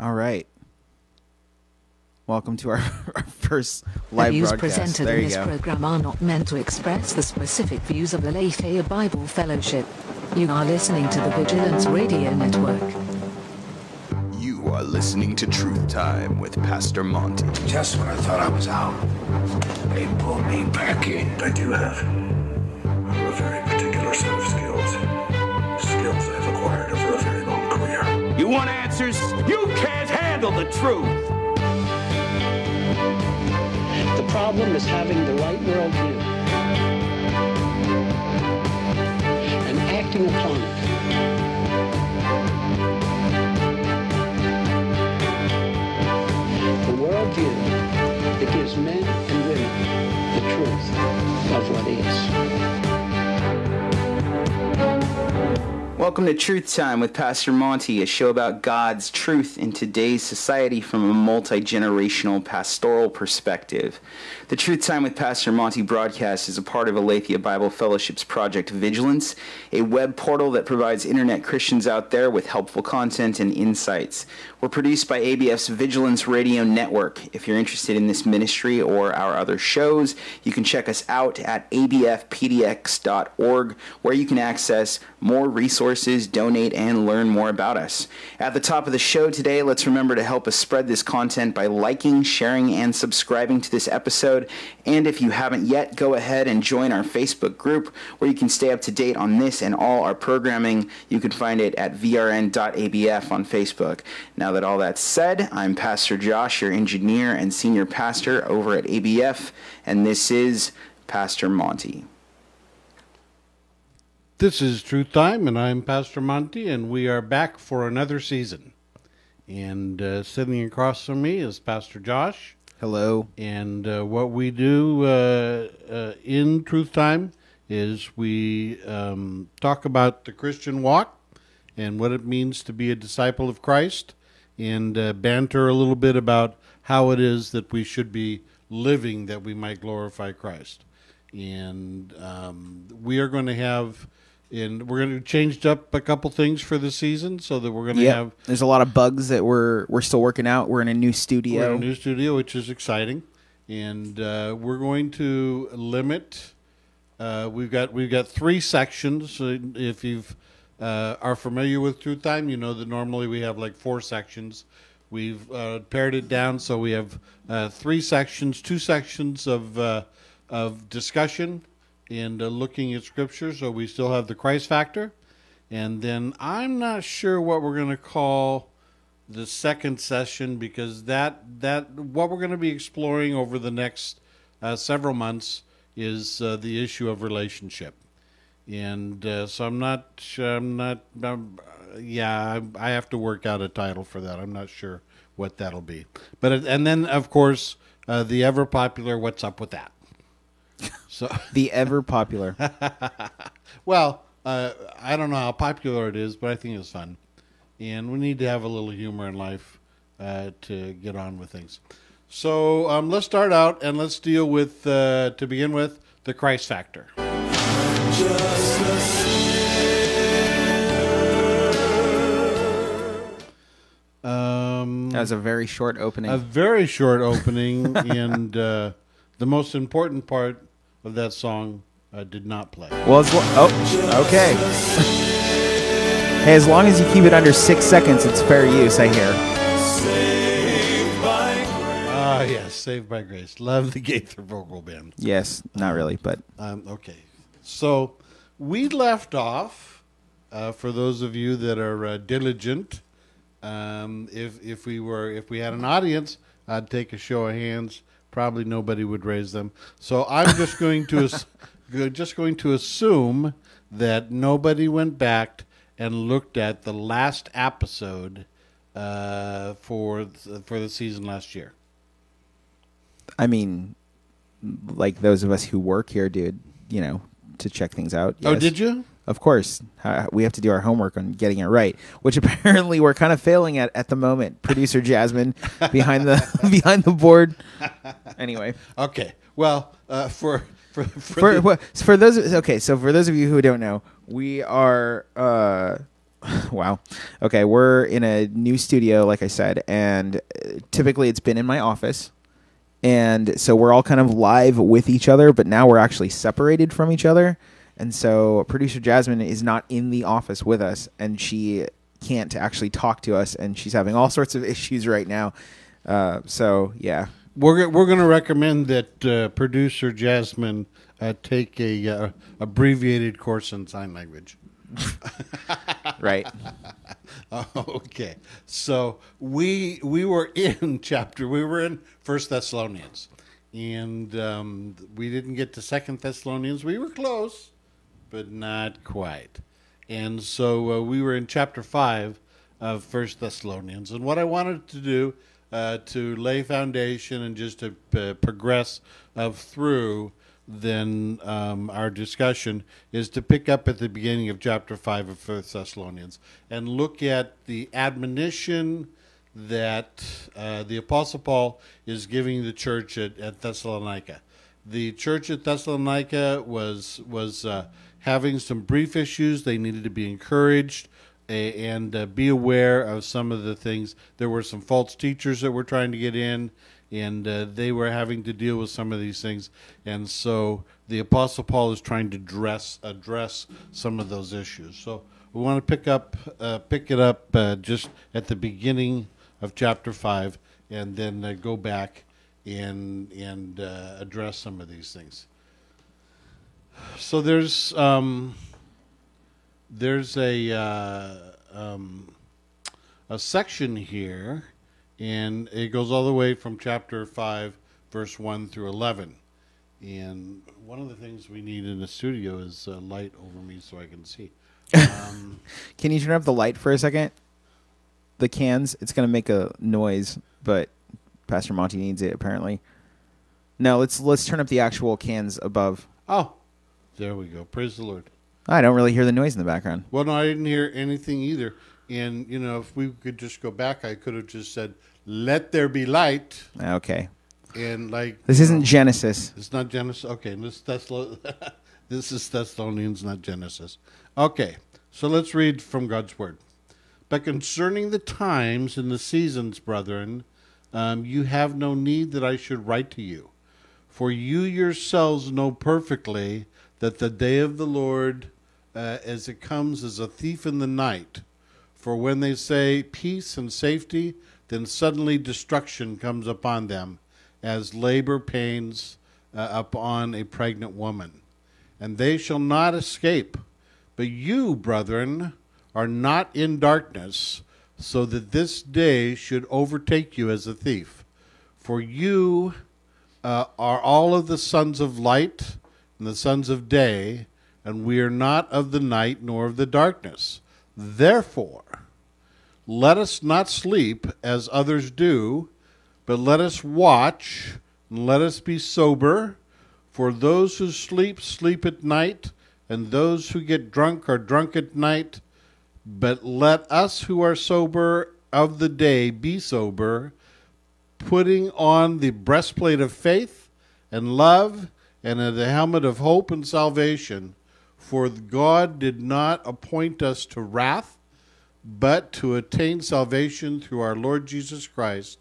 All right. Welcome to our, our first live the views broadcast. presented There in this go. program are not meant to express the specific views of the Aletheia Bible Fellowship. You are listening to the Vigilance Radio Network. You are listening to Truth Time with Pastor Monty. Just when I thought I was out, they pulled me back in. I do have want answers? You can't handle the truth. The problem is having the right worldview and acting upon it. The worldview that gives men and women the truth of what is. Welcome to Truth Time with Pastor Monty, a show about God's truth in today's society from a multi generational pastoral perspective. The Truth Time with Pastor Monty broadcast is a part of Aletheia Bible Fellowship's Project Vigilance, a web portal that provides internet Christians out there with helpful content and insights. We're produced by ABF's Vigilance Radio Network. If you're interested in this ministry or our other shows, you can check us out at abfpdx.org, where you can access more resources, donate, and learn more about us. At the top of the show today, let's remember to help us spread this content by liking, sharing, and subscribing to this episode. And if you haven't yet, go ahead and join our Facebook group where you can stay up to date on this and all our programming. You can find it at vrn.abf on Facebook. Now that all that's said, I'm Pastor Josh, your engineer and senior pastor over at ABF, and this is Pastor Monty. This is Truth Time, and I'm Pastor Monty, and we are back for another season. And uh, sitting across from me is Pastor Josh. Hello. And uh, what we do uh, uh, in Truth Time is we um, talk about the Christian walk and what it means to be a disciple of Christ, and uh, banter a little bit about how it is that we should be living that we might glorify Christ. And um, we are going to have, and we're going to changed up a couple things for the season so that we're going to Yeah. have There's a lot of bugs that we're we're still working out. We're in a new we're studio. in a new studio, which is exciting, and uh, we're going to limit. Uh, we've got we've got three sections. Uh, If you've uh, are familiar with Truth Time, you know that normally we have like four sections. We've uh, pared it down so we have uh, three sections, two sections of uh, of discussion and uh, looking at Scripture. So we still have the Christ factor, and then I'm not sure what we're going to call the second session because that that what we're going to be exploring over the next uh, several months is uh, the issue of relationship, and uh, so I'm not. I'm not. Um, yeah, I, I have to work out a title for that. I'm not sure what that'll be, but and then of course uh, the ever popular "What's up with that?" So. the ever popular. Well, uh, I don't know how popular it is, but I think it's fun, and we need to have a little humor in life uh, to get on with things. So um, let's start out and let's deal with, uh, to begin with, the Christ factor. Um, That was a very short opening. a very short opening, and uh, the most important part of that song uh, did not play. well, as lo- oh, okay. hey, as long as you keep it under six seconds, it's fair use. I hear. Ah, yes, Saved by Grace. Love the Gaither Vocal Band. Yes, not really, but Um, okay, so we left off. Uh, for those of you that are uh, diligent, um, if if we were if we had an audience, I'd take a show of hands. Probably nobody would raise them. So I'm just going to just going to assume that nobody went back and looked at the last episode uh, for th- for the season last year. I mean, like those of us who work here, dude. You know, to check things out. Oh, yes. did you? Of course, uh, we have to do our homework on getting it right, which apparently we're kind of failing at at the moment. Producer Jasmine behind the behind the board. Anyway, Okay. Well, uh, for for for, for the- wha- for those okay, so for those of you who don't know, we are uh, Wow. Okay, we're in a new studio, like I said, and uh, typically it's been in my office. And so we're all kind of live with each other, but now we're actually separated from each other. And so producer Jasmine is not in the office with us, and she can't actually talk to us, and she's having all sorts of issues right now. Uh, so, yeah. We're we're going to recommend that uh, producer Jasmine uh, take a uh, abbreviated course in sign language. Right. okay, so we we were in chapter we were in First Thessalonians, and um, we didn't get to Second Thessalonians. We were close, but not quite. And so uh, we were in chapter five of First Thessalonians, and what I wanted to do uh, to lay foundation and just to uh, progress of through then um, our discussion is to pick up at the beginning of chapter 5 of First Thessalonians and look at the admonition that uh, the Apostle Paul is giving the church at, at Thessalonica. The church at Thessalonica was, was uh, having some brief issues. They needed to be encouraged and uh, be aware of some of the things. There were some false teachers that were trying to get in, and uh, they were having to deal with some of these things. And so the Apostle Paul is trying to dress address some of those issues. So we want to pick up uh, pick it up uh, just at the beginning of chapter five, and then uh, go back and and uh, address some of these things. So there's um, there's a uh, um, a section here, and it goes all the way from chapter five, verse one through eleven. And one of the things we need in the studio is uh, light over me so I can see. Um, Can you turn up the light for a second? The cans, it's going to make a noise, but Pastor Monty needs it apparently. No, let's let's turn up the actual cans above. oh, there we go. Praise the Lord. I don't really hear the noise in the background. Well, no, I didn't hear anything either. And you know, if we could just go back, I could have just said, "Let there be light," Okay. and like This isn't Genesis. It's not Genesis. Okay, this this is Thessalonians, not Genesis. Okay, so let's read from God's word. But concerning the times and the seasons, brethren, um, you have no need that I should write to you, for you yourselves know perfectly that the day of the Lord, uh, as it comes, is a thief in the night. For when they say peace and safety, then suddenly destruction comes upon them, as labor pains uh, upon a pregnant woman. And they shall not escape. But you, brethren, are not in darkness, so that this day should overtake you as a thief. For you uh, are all of the sons of light and the sons of day, and we are not of the night nor of the darkness. Therefore, let us not sleep as others do, but let us watch and let us be sober. For those who sleep, sleep at night, and those who get drunk are drunk at night. But let us who are sober of the day be sober, putting on the breastplate of faith and love, and the helmet of hope and salvation. For God did not appoint us to wrath, but to attain salvation through our Lord Jesus Christ,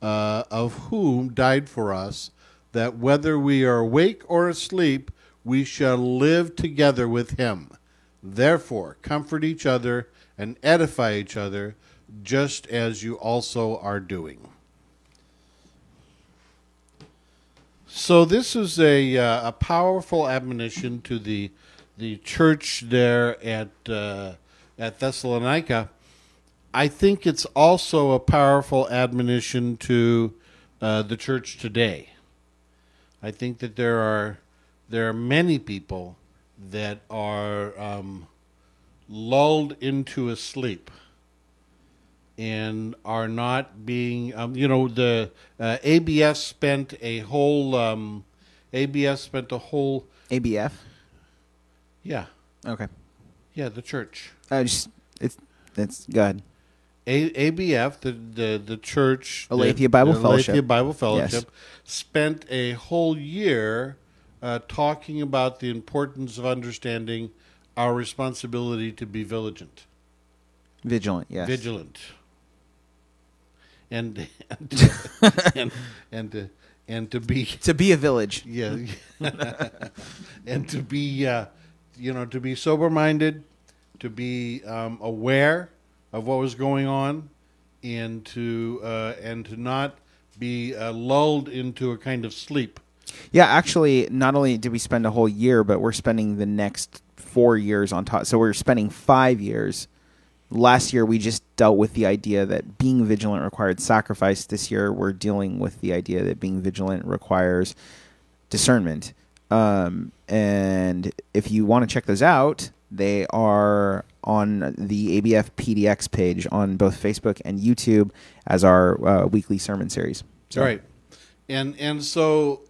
uh, of whom died for us, that whether we are awake or asleep, we shall live together with him. Therefore, comfort each other and edify each other, just as you also are doing. So this is a uh, a powerful admonition to the the church there at uh, at Thessalonica. I think it's also a powerful admonition to uh, the church today. I think that there are there are many people that are um, lulled into a sleep and are not being um, you know the uh, ABS spent a whole um, ABS spent a whole ABF. yeah Okay. yeah the church I just it's it's good. a- ABF, the the the church, Aletheia the- Bible the Fellowship. Aletheia Bible Fellowship, Yes. spent a whole year uh, talking about the importance of understanding our responsibility to be vigilant. Vigilant, yes. vigilant, and and and, and to and to be To be a village. yeah, and to be uh, you know to be sober minded, to be um, aware of what was going on, and to uh, and to not be uh, lulled into a kind of sleep. Yeah, actually, not only did we spend a whole year, but we're spending the next four years on top. So we're spending five years. Last year, we just dealt with the idea that being vigilant required sacrifice. This year, we're dealing with the idea that being vigilant requires discernment. Um, and if you want to check those out, they are on the ABF PDX page on both Facebook and YouTube as our uh, weekly sermon series. So, Right, and and so,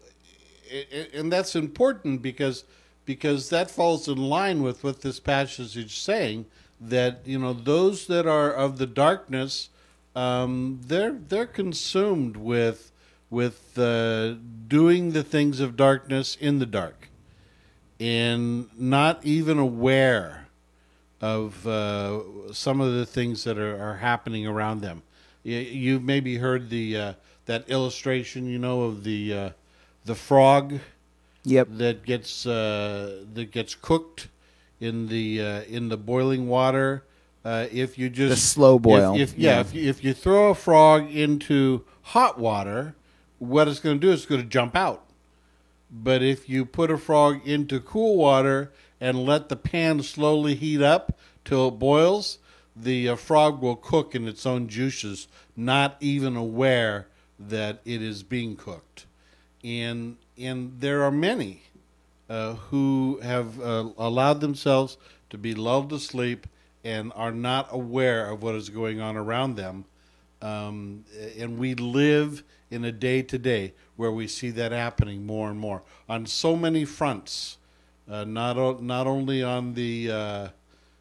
and that's important because because that falls in line with what this passage is saying that you know those that are of the darkness, um, they're they're consumed with with uh, doing the things of darkness in the dark, and not even aware of uh, some of the things that are, are happening around them. You, you've maybe heard the uh, that illustration, you know, of the uh, the frog Yep. that gets uh, that gets cooked in the uh, in the boiling water. Uh, if you just The slow boil. if, if yeah, Yeah. If, you, if you throw a frog into hot water, what it's going to do is it's going to jump out. But if you put a frog into cool water and let the pan slowly heat up till it boils, the uh, frog will cook in its own juices, not even aware that it is being cooked. And and there are many uh, who have uh, allowed themselves to be lulled to sleep and are not aware of what is going on around them. Um, and we live in a day to day where we see that happening more and more on so many fronts. Uh, not o- not only on the uh,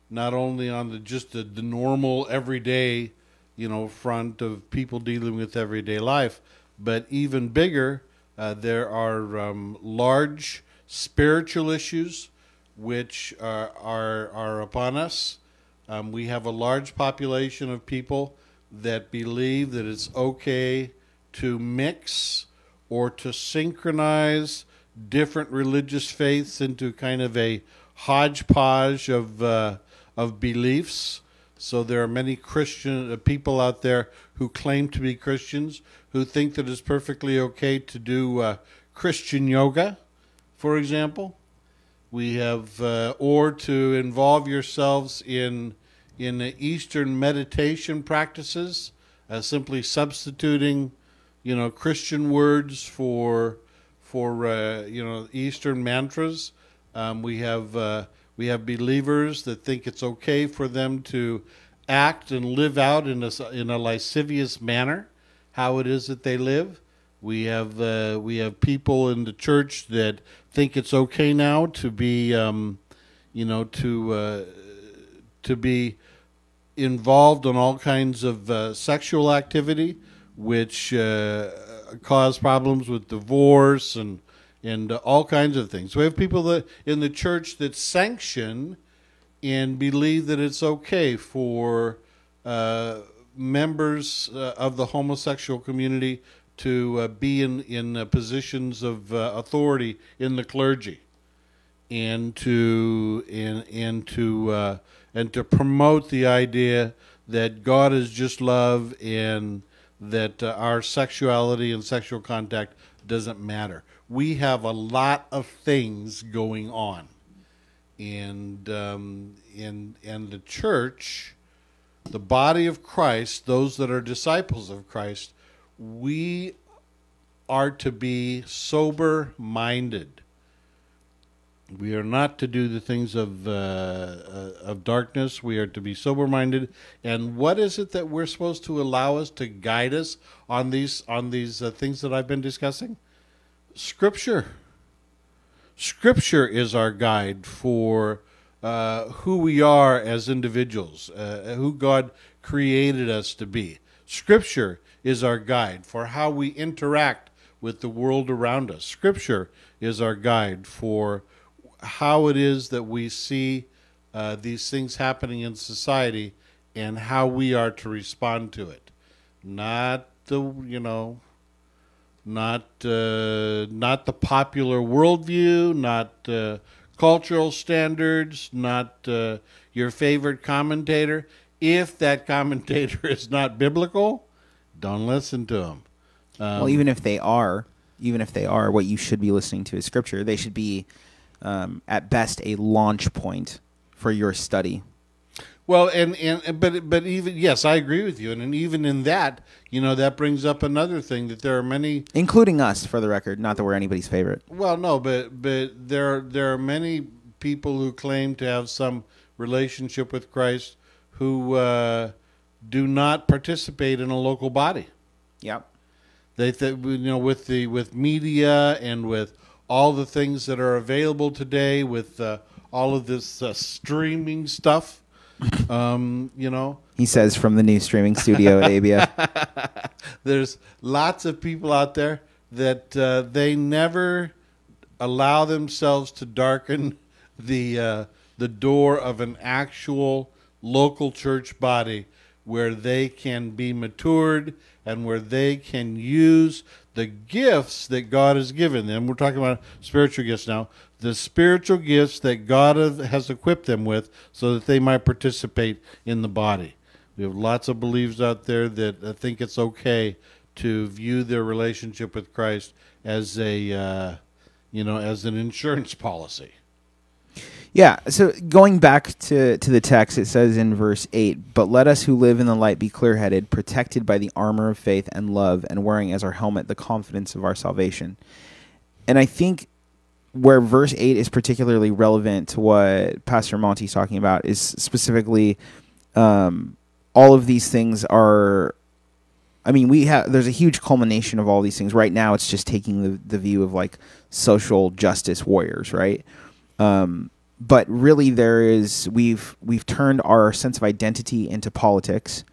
not only on the just the, the normal everyday you know front of people dealing with everyday life, but even bigger. Uh, there are um, large spiritual issues which are are, are upon us. Um, we have a large population of people that believe that it's okay to mix or to synchronize different religious faiths into kind of a hodgepodge of uh, of beliefs. So there are many Christian uh, people out there who claim to be Christians who think that it's perfectly okay to do uh, Christian yoga, for example. We have, uh, or to involve yourselves in in the Eastern meditation practices, uh, simply substituting, you know, Christian words for for uh, you know Eastern mantras. Um, we have uh, we have believers that think it's okay for them to act and live out in a in a lascivious manner, how it is that they live. We have uh, we have people in the church that think it's okay now to be, um, you know, to uh, to be involved in all kinds of uh, sexual activity, which uh, cause problems with divorce and and all kinds of things. We have people that in the church that sanction and believe that it's okay for uh, members uh, of the homosexual community to uh, be in in uh, positions of uh, authority in the clergy and to and and to uh, and to promote the idea that God is just love and that uh, our sexuality and sexual contact doesn't matter. We have a lot of things going on, and um, and and the church, the body of Christ, those that are disciples of Christ, we are to be sober minded. We are not to do the things of uh, uh, of darkness. We are to be sober minded. And what is it that we're supposed to allow us to guide us on these on these uh, things that I've been discussing? Scripture. Scripture is our guide for uh, who we are as individuals, uh, who God created us to be. Scripture is our guide for how we interact with the world around us. Scripture is our guide for how it is that we see uh, these things happening in society and how we are to respond to it. Not the, you know, not uh, not the popular worldview, not uh, cultural standards, not uh, your favorite commentator. If that commentator is not biblical, don't listen to him. well, even if they are, even if they are, what you should be listening to is scripture. They should be, um, at best, a launch point for your study. Well, and, and and- but but even yes, I agree with you, and, and even in that, you know, that brings up another thing that there are many including us, for the record. Not that we're anybody's favorite. Well, no, but but there there are many people who claim to have some relationship with Christ who uh, do not participate in a local body. Yep. They th- you know with the with media and with all the things that are available today with uh, all of this uh, streaming stuff. Um, you know, He says from the new streaming studio at Abia. there's lots of people out there that uh, they never allow themselves to darken the uh, the door of an actual local church body where they can be matured and where they can use the gifts that God has given them. We're talking about spiritual gifts now. The spiritual gifts that God has equipped them with so that they might participate in the body. We have lots of believers out there that uh, think it's okay to view their relationship with Christ as a, uh, you know, as an insurance policy. Yeah, so going back to, to the text, it says in verse 8, But let us who live in the light be clear headed, protected by the armor of faith and love, and wearing as our helmet the confidence of our salvation. And I think where verse 8 is particularly relevant to what Pastor Monty's talking about is specifically um, all of these things are. I mean, we have there's a huge culmination of all these things. Right now, it's just taking the, the view of like social justice warriors, right? Um, but really there is we've we've turned our sense of identity into politics.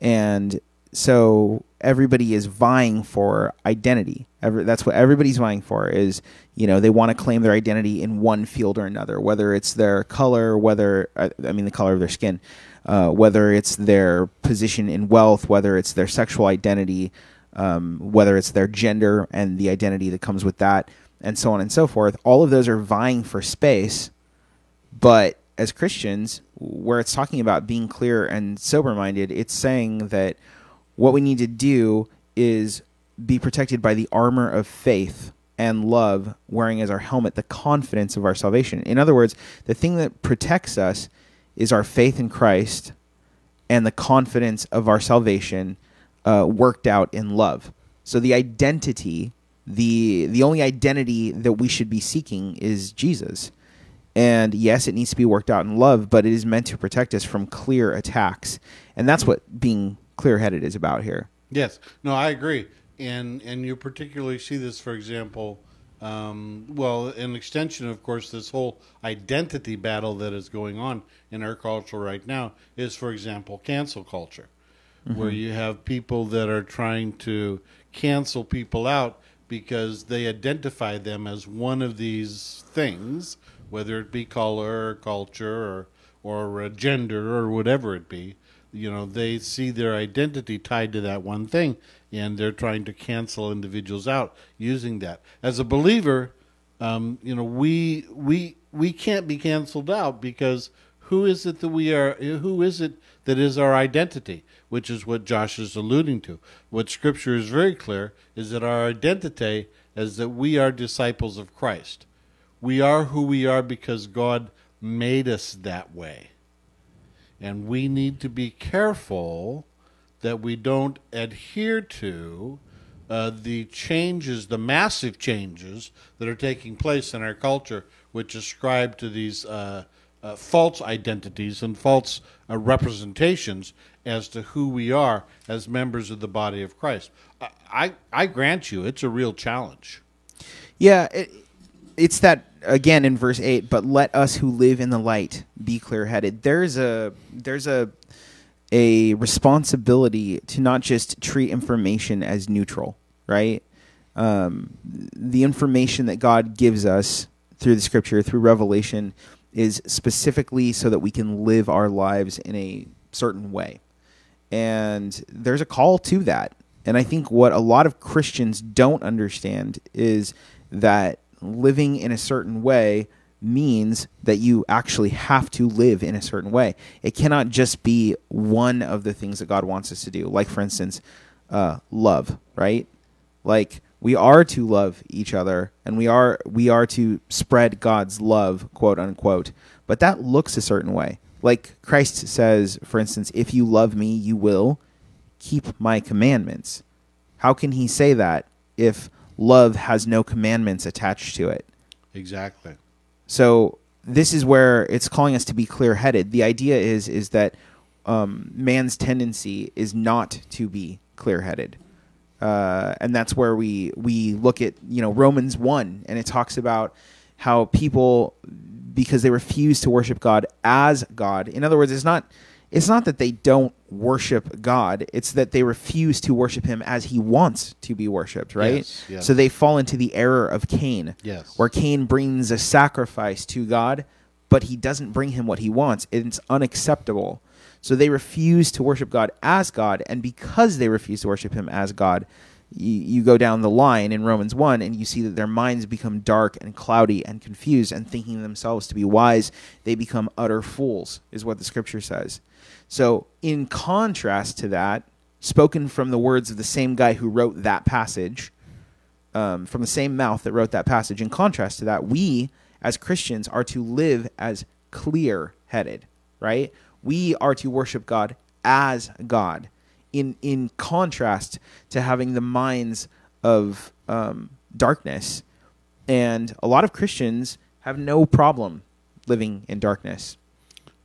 And so everybody is vying for identity. Every, that's what everybody's vying for is you know they want to claim their identity in one field or another whether it's their color whether i I mean the color of their skin uh, whether it's their position in wealth whether it's their sexual identity um, whether it's their gender and the identity that comes with that and so on and so forth. All of those are vying for space but as Christians, where it's talking about being clear and sober minded, it's saying that what we need to do is be protected by the armor of faith and love, wearing as our helmet the confidence of our salvation. In other words, the thing that protects us is our faith in Christ and the confidence of our salvation uh, worked out in love. So the identity, the the only identity that we should be seeking is Jesus. And yes, it needs to be worked out in love, but it is meant to protect us from clear attacks. And that's what being clear headed is about here. Yes, no, I agree, and and you particularly see this, for example, um, well, an extension, of course, this whole identity battle that is going on in our culture right now is, for example, cancel culture, where you have people that are trying to cancel people out because they identify them as one of these things, whether it be color or culture or or uh, gender or whatever it be. You know, they see their identity tied to that one thing, and they're trying to cancel individuals out using that. As a believer, um, you know, we we we can't be canceled out because who is it that we are? Who is it that is our identity? Which is what Josh is alluding to. What Scripture is very clear is that our identity is that we are disciples of Christ. We are who we are because God made us that way. And we need to be careful that we don't adhere to uh, the changes, the massive changes that are taking place in our culture, which ascribe to these uh, uh, false identities and false uh, representations as to who we are as members of the body of Christ. I, I, I grant you, it's a real challenge. Yeah, it, it's that again in verse 8, but let us who live in the light be clear-headed. There's a there's a a responsibility to not just treat information as neutral, right? Um, the information that God gives us through the scripture, through revelation, is specifically so that we can live our lives in a certain way. And there's a call to that. And I think what a lot of Christians don't understand is that living in a certain way means that you actually have to live in a certain way. It cannot just be one of the things that God wants us to do. Like, for instance, uh, love, right? Like we are to love each other and we are we are to spread God's love, quote unquote. But that looks a certain way. Like Christ says, for instance, if you love me, you will keep my commandments. How can he say that if love has no commandments attached to it? Exactly. So this is where it's calling us to be clear-headed. The idea is is that um, man's tendency is not to be clear-headed, uh, and that's where we we look at you know Romans one, and it talks about how people because they refuse to worship God as God. In other words, it's not it's not that they don't worship God; it's that they refuse to worship Him as He wants to be worshipped. Right? Yes, yes. So they fall into the error of Cain, Yes. where Cain brings a sacrifice to God, but he doesn't bring him what he wants. It's unacceptable. So they refuse to worship God as God, and because they refuse to worship him as God, you, you go down the line in Romans 1 and you see that their minds become dark and cloudy and confused, and thinking themselves to be wise, they become utter fools, is what the scripture says. So, in contrast to that, spoken from the words of the same guy who wrote that passage, um, from the same mouth that wrote that passage. In contrast to that, we as Christians are to live as clear headed, right? We are to worship God as God, in in contrast to having the minds of um, darkness. And a lot of Christians have no problem living in darkness.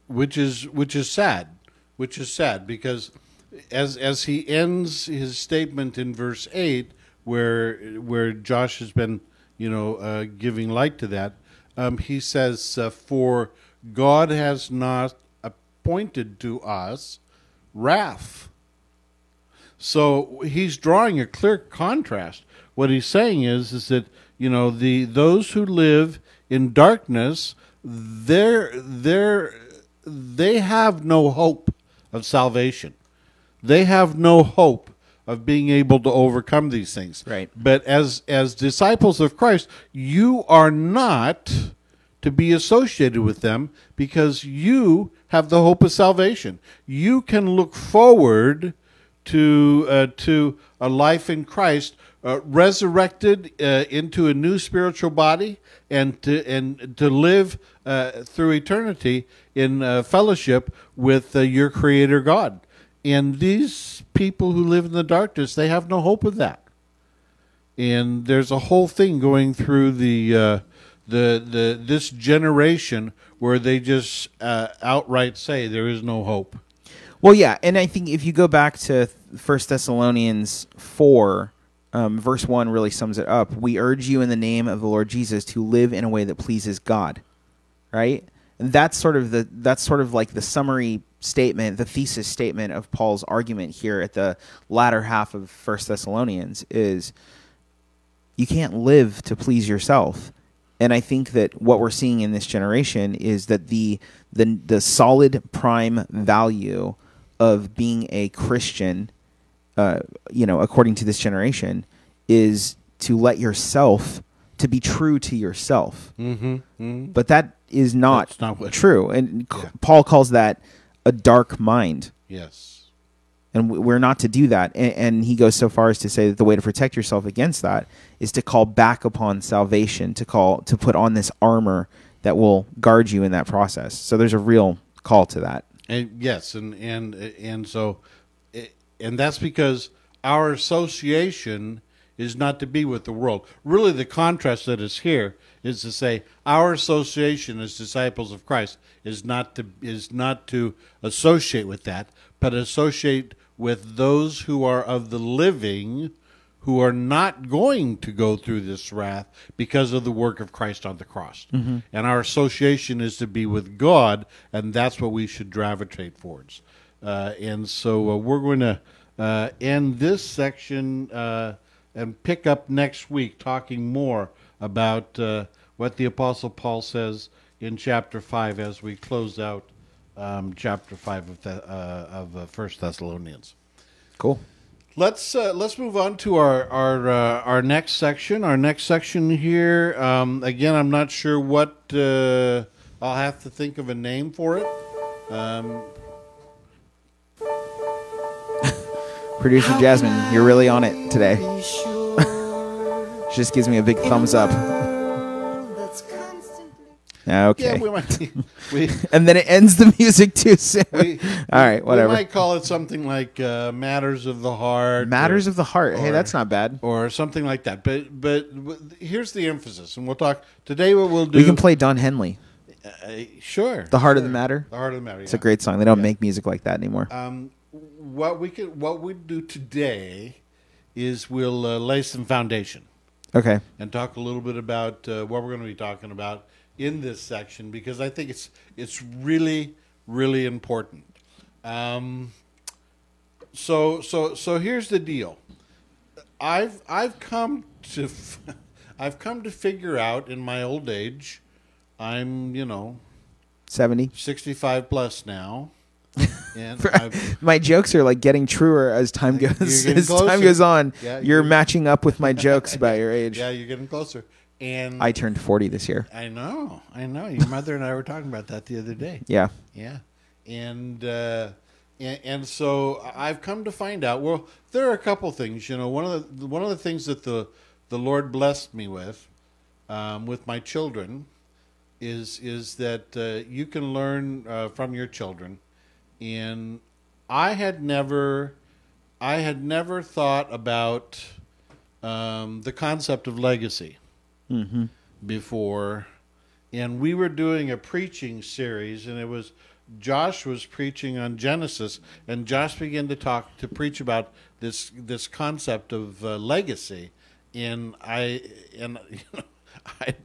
which is which is sad, which is sad because as as he ends his statement in verse eight, where where Josh has been you know uh, giving light to that, um, he says, uh, "For God has not appointed to us wrath." So he's drawing a clear contrast. What he's saying is, is that you know the those who live in darkness, they're they're they have no hope of salvation. They have no hope of being able to overcome these things. Right. But as as disciples of Christ, you are not to be associated with them because you have the hope of salvation. You can look forward to uh, to a life in Christ, uh, resurrected uh, into a new spiritual body, and to and to live uh, through eternity in uh, fellowship with uh, your Creator God. And these people who live in the darkness, they have no hope of that and there's a whole thing going through the uh, the the this generation where they just outright say there is no hope. Well, yeah, and I think if you go back to First Thessalonians four, um, verse one really sums it up. We urge you in the name of the Lord Jesus to live in a way that pleases God, right? And that's sort of the that's sort of like the summary statement, the thesis statement of Paul's argument here at the latter half of First Thessalonians is you can't live to please yourself. And I think that what we're seeing in this generation is that the the the solid prime value of being a Christian, uh, you know, according to this generation, is to let yourself to be true to yourself. Mm-hmm. But that is not, That's not what- true, and Yeah. Paul calls that a dark mind Yes. and we're not to do that. And, and he goes so far as to say that the way to protect yourself against that is to call back upon salvation, to call to put on this armor that will guard you in that process. So there's a real call to that. And yes, and and and so, and that's because our association is not to be with the world. Really, the contrast that is here is to say our association as disciples of Christ is not to is not to associate with that, but associate with those who are of the living, who are not going to go through this wrath because of the work of Christ on the cross. Mm-hmm. And our association is to be with God, and that's what we should gravitate towards. Uh, and so uh, we're going to uh, end this section uh, and pick up next week talking more about uh, what the Apostle Paul says in chapter 5 as we close out um, chapter five of the, uh, of uh, First Thessalonians. Cool. Let's uh, let's move on to our our uh, our next section. Our next section here. Um, again, I'm not sure what uh, I'll have to think of a name for it. Um, Producer Jasmine, you're really on it today. she just gives me a big thumbs up. Okay. yeah, we might. We, and then it ends the music too soon. we, All right, whatever. We might call it something like uh, matters of the heart. Matters or- of the heart. hey, that's not bad. or something like that. But but here's the emphasis, and we'll talk today. What we'll do? We can play Don Henley, Uh, sure. The Heart of the Matter. The heart of the matter. It's a great song. They don't make music like that anymore. Um, what we could what we do today is we'll uh, lay some foundation okay. and talk a little bit about uh, what we're going to be talking about in this section because I think it's it's really really important. Um, so so so here's the deal. I've I've come to f- I've come to figure out in my old age. I'm you know 70. 65 plus now, and My jokes are like getting truer as time goes getting as time goes on. Yeah, you're you're- matching up with my jokes about your age. yeah, you're getting closer. And I turned 40 this year. I know, I know. Your mother and I were talking about that the other day. Yeah. Yeah, and uh, and, and so I've come to find out. Well, there are a couple things. You know, one of the one of the things that the the Lord blessed me with, um, with my children, is is that uh, you can learn uh, from your children, and I had never, I had never thought about um, the concept of legacy before, and we were doing a preaching series, and it was Josh was preaching on Genesis, and Josh began to talk to preach about this this concept of uh, legacy, and I and you know, I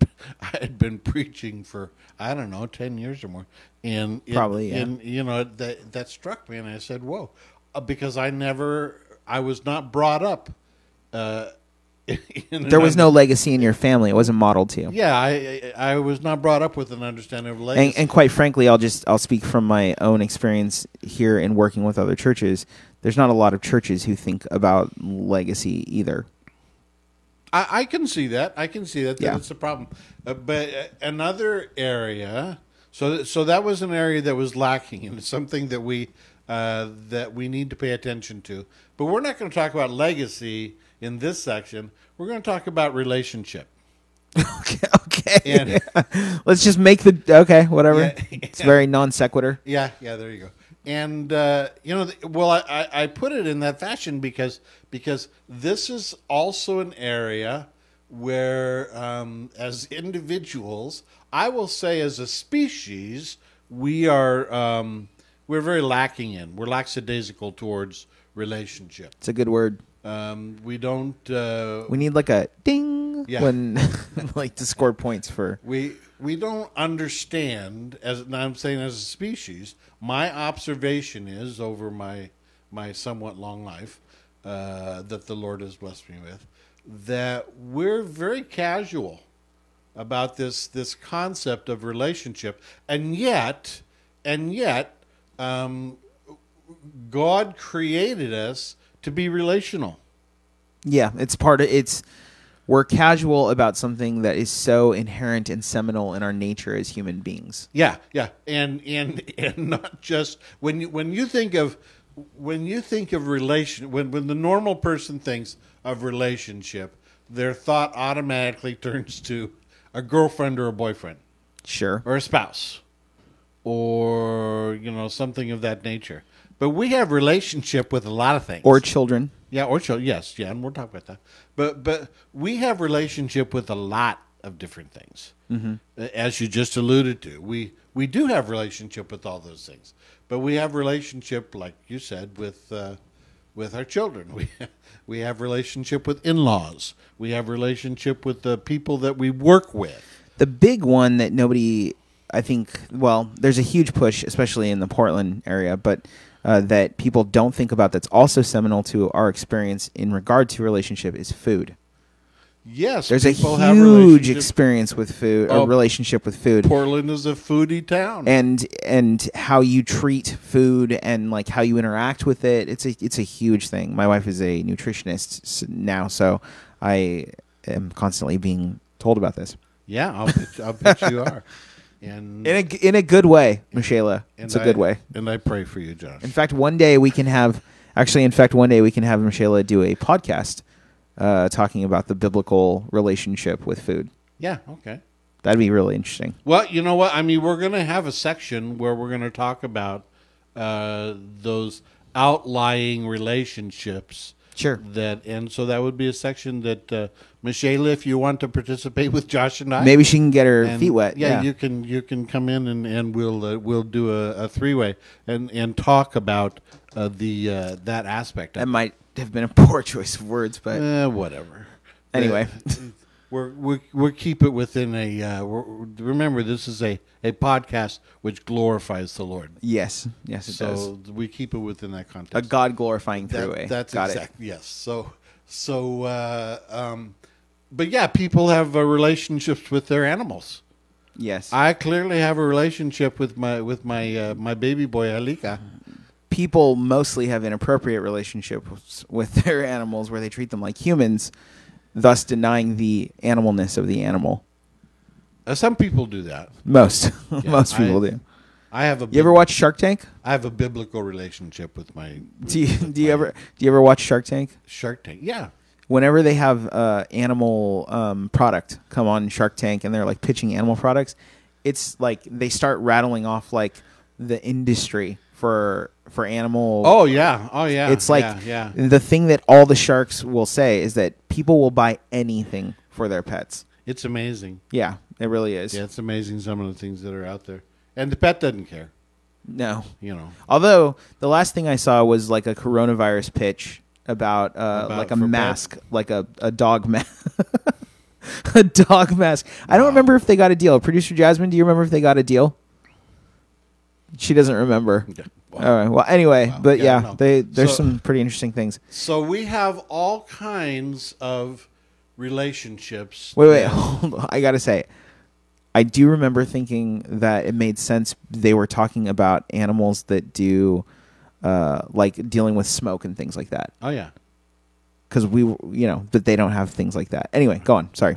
I had been preaching for I don't know ten years or more, and it- Probably, yeah. and you know that that struck me, and I said, "Whoa," uh, because I never I was not brought up. Uh, There was no legacy in your family. It wasn't modeled to you. yeah, I, I I was not brought up with an understanding of legacy. And, and quite frankly, I'll just I'll speak from my own experience here in working with other churches. There's not a lot of churches who think about legacy either. I, I can see that. I can see that. Yeah. That's a problem. Uh, but uh, another area. So so that was an area that was lacking, and it's something that we uh, that we need to pay attention to. But we're not going to talk about legacy in this section. We're going to talk about relationship. Okay, okay. And- Let's just make the okay, whatever. Yeah. It's very non sequitur. Yeah, yeah, there you go. And uh, you know, well, I, I, put it in that fashion because because this is also an area where, um, as individuals, I will say, as a species, we are um, we're very lacking in. We're lackadaisical towards relationship. It's a good word. Um, we don't. Uh, We need like a ding Yeah. when like to score points for. we we don't understand as and I'm saying as a species. My observation is over my my somewhat long life uh, that the Lord has blessed me with that we're very casual about this this concept of relationship, and yet and yet um, God created us to be relational. Yeah, it's part of it's. We're casual about something that is so inherent and seminal in our nature as human beings. Yeah, yeah, and and and not just when you when you think of when you think of relation when when the normal person thinks of relationship, their thought automatically turns to a girlfriend or a boyfriend Sure. or a spouse or you know something of that nature. But we have relationship with a lot of things. Or children. Yeah, or children. Yes, yeah, and we'll talk about that. But but we have relationship with a lot of different things, mm-hmm. as you just alluded to. We we do have relationship with all those things, but we have relationship, like you said, with uh, with our children. We we have relationship with in laws. We have relationship with the people that we work with. The big one that nobody, I think, well, there's a huge push, especially in the Portland area, but uh, that people don't think about that's also seminal to our experience in regard to relationship is food. Yes, There's a huge experience with food a or relationship with food. Portland is a foodie town. and and how you treat food and like how you interact with it it's a it's a huge thing my wife is a nutritionist now so i am constantly being told about this yeah, I'll bet, I'll bet you are. And in a in a good way michelle and it's a I- good way And I pray for you, Josh. in fact one day we can have actually in fact one day we can have michelle do a podcast uh, talking about the biblical relationship with food yeah, okay. that'd be really interesting Well, you know what? I mean, we're going to have a section where we're going to talk about uh, those outlying relationships. Sure. That and so that would be a section that uh, Michelle, if you want to participate with Josh and I, maybe she can get her and- feet wet Yeah, yeah you can you can come in and, and we'll uh, we'll do a, a three way and and talk about uh, the uh, that aspect. that might have been a poor choice of words but uh, whatever. Anyway. Uh, we're we keep it within a. Uh, we're, remember, this is a, a podcast which glorifies the Lord. Yes, yes, it does. so we keep it within that context. A. God glorifying That- throughway. That's Got exact. Yes. So so, uh, um, but yeah, people have uh, relationships with their animals. Yes. I clearly have a relationship with my with my uh, my baby boy Alika. People mostly have inappropriate relationships with their animals where they treat them like humans, thus denying the animalness of the animal. Uh, some people do that. Most, most people I- do. I have a. You ever watch Shark Tank? I have a biblical relationship with my. Do you, do you ever do you ever watch Shark Tank? Shark Tank? Yeah. Whenever they have uh, animal um, product come on Shark Tank and they're like pitching animal products, it's like they start rattling off like the industry for for animal Oh yeah. Oh yeah. it's like yeah, yeah. the thing that all the sharks will say is that people will buy anything for their pets. It's amazing. Yeah, it really is. Yeah, it's amazing some of the things that are out there, and the pet doesn't care. No. You know. Although the last thing I saw was like a coronavirus pitch about, uh, About like a mask, like a, a dog mask. a dog mask. I don't remember if they got a deal. Producer Jasmine, do you remember if they got a deal? She doesn't remember. All right. Well, anyway, but Yeah, yeah, they there's So- some pretty interesting things. So we have all kinds of relationships. Wait, wait, hold on. I gotta say, I do remember thinking that it made sense. They were talking about animals that do, uh, like dealing with smoke and things like that. Oh yeah. Because we, you know, that they don't have things like that. Anyway, go on. Sorry.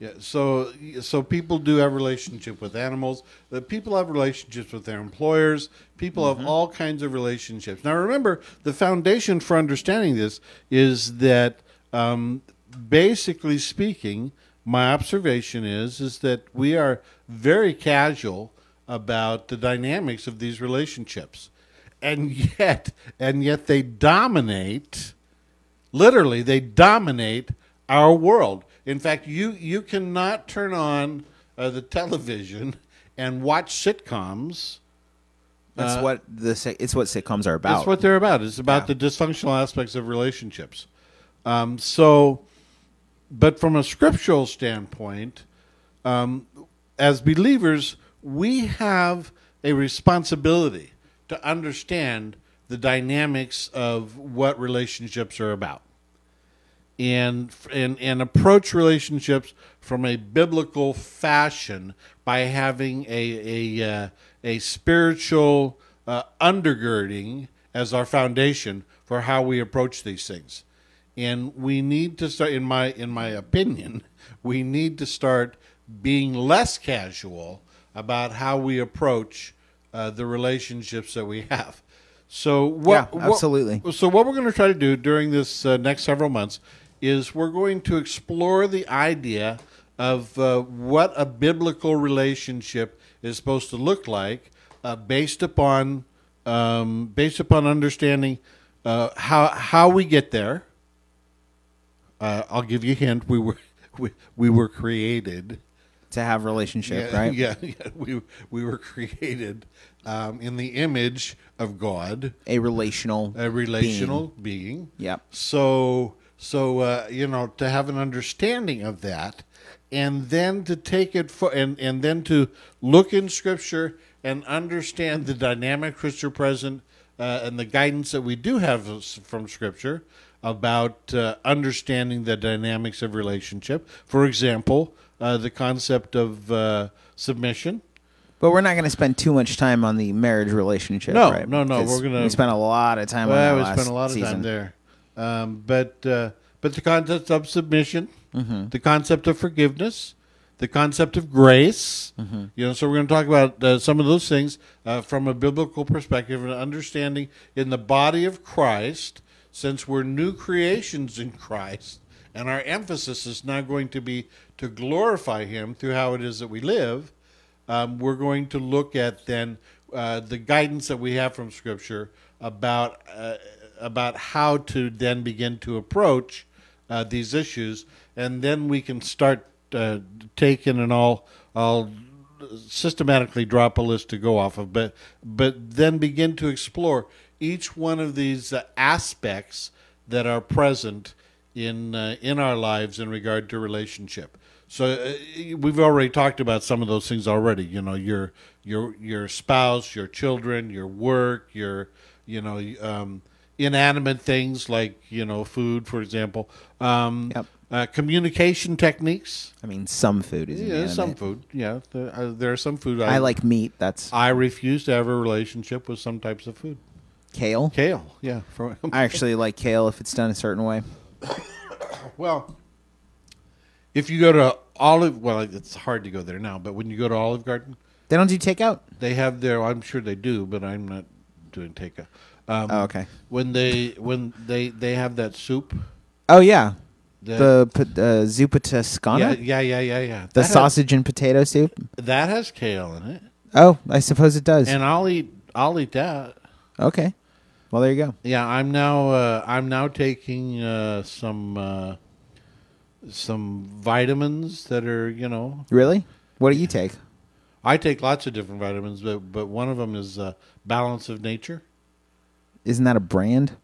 Yeah. So, so people do have relationship with animals. The people have relationships with their employers. People Mm-hmm. have all kinds of relationships. Now, remember, the foundation for understanding this is that, um, basically speaking, my observation is is that we are very casual about the dynamics of these relationships, and yet, and yet they dominate literally they dominate our world in fact you you cannot turn on uh, the television and watch sitcoms. That's what the it's what sitcoms are about. that's what they're about. It's about the dysfunctional aspects of relationships. Um, so but from a scriptural standpoint um, as believers we have a responsibility to understand the dynamics of what relationships are about and and and approach relationships from a biblical fashion by having a a uh, a spiritual uh, undergirding as our foundation for how we approach these things. And we need to start in my in my opinion, we need to start being less casual about how we approach uh, the relationships that we have. So what, Yeah, absolutely. what so what we're going to try to do during this uh, next several months is we're going to explore the idea of uh, what a biblical relationship is supposed to look like, uh, based upon um, based upon understanding uh, how how we get there. Uh, I'll give you a hint. We were we, we were created to have relationship, yeah, right? Yeah, yeah. We we were created um, in the image of God, A relational, a relational being. Yep. So so uh, you know to have an understanding of that, and then to take it for and and then to look in Scripture and understand the dynamics which are present uh, and the guidance that we do have from Scripture. about uh, understanding the dynamics of relationship. For example, uh, the concept of uh, submission. But we're not going to spend too much time on the marriage relationship. No, right? no, no, we're gonna- We spent a lot of time Well, that we spent a lot of season. time there, um, but uh, but the concept of submission, Mm-hmm. the concept of forgiveness, the concept of grace. Mm-hmm. You know, so we're going to talk about uh, some of those things uh, from a biblical perspective and understanding in the body of Christ, since we're new creations in Christ, and our emphasis is now going to be to glorify Him through how it is that we live. Um, we're going to look at then uh, the guidance that we have from Scripture about uh, about how to then begin to approach uh, these issues, and then we can start uh, taking and all I'll systematically drop a list to go off of, but but then begin to explore each one of these uh, aspects that are present in uh, in our lives in regard to relationship. So uh, we've already talked about some of those things already. You know, your your your spouse, your children, your work, your you know um, inanimate things like you know food, for example. Um, Yep. uh, communication techniques. I mean, some food is Yeah, some food. Yeah, there, uh, there are some food. I like meat. That's I refuse to have a relationship with some types of food. kale. Kale, yeah. For, I actually like kale if it's done a certain way. well, if you go to Olive, well, it's hard to go there now. But when you go to Olive Garden, They don't do takeout. they have their. I'm sure they do, but I'm not doing takeout. Um, Oh, okay. When they when they they have that soup. Oh yeah, the p- uh, zuppa toscana, yeah, yeah, yeah, yeah, yeah. the That has- sausage and potato soup. that has kale in it, Oh, I suppose it does. and I'll eat I'll eat that. okay, well there you go. Yeah, I'm now uh, I'm now taking uh, some uh, some vitamins that are you know Really? What do you take? I take lots of different vitamins, but but one of them is uh, Balance of Nature. Isn't that a brand?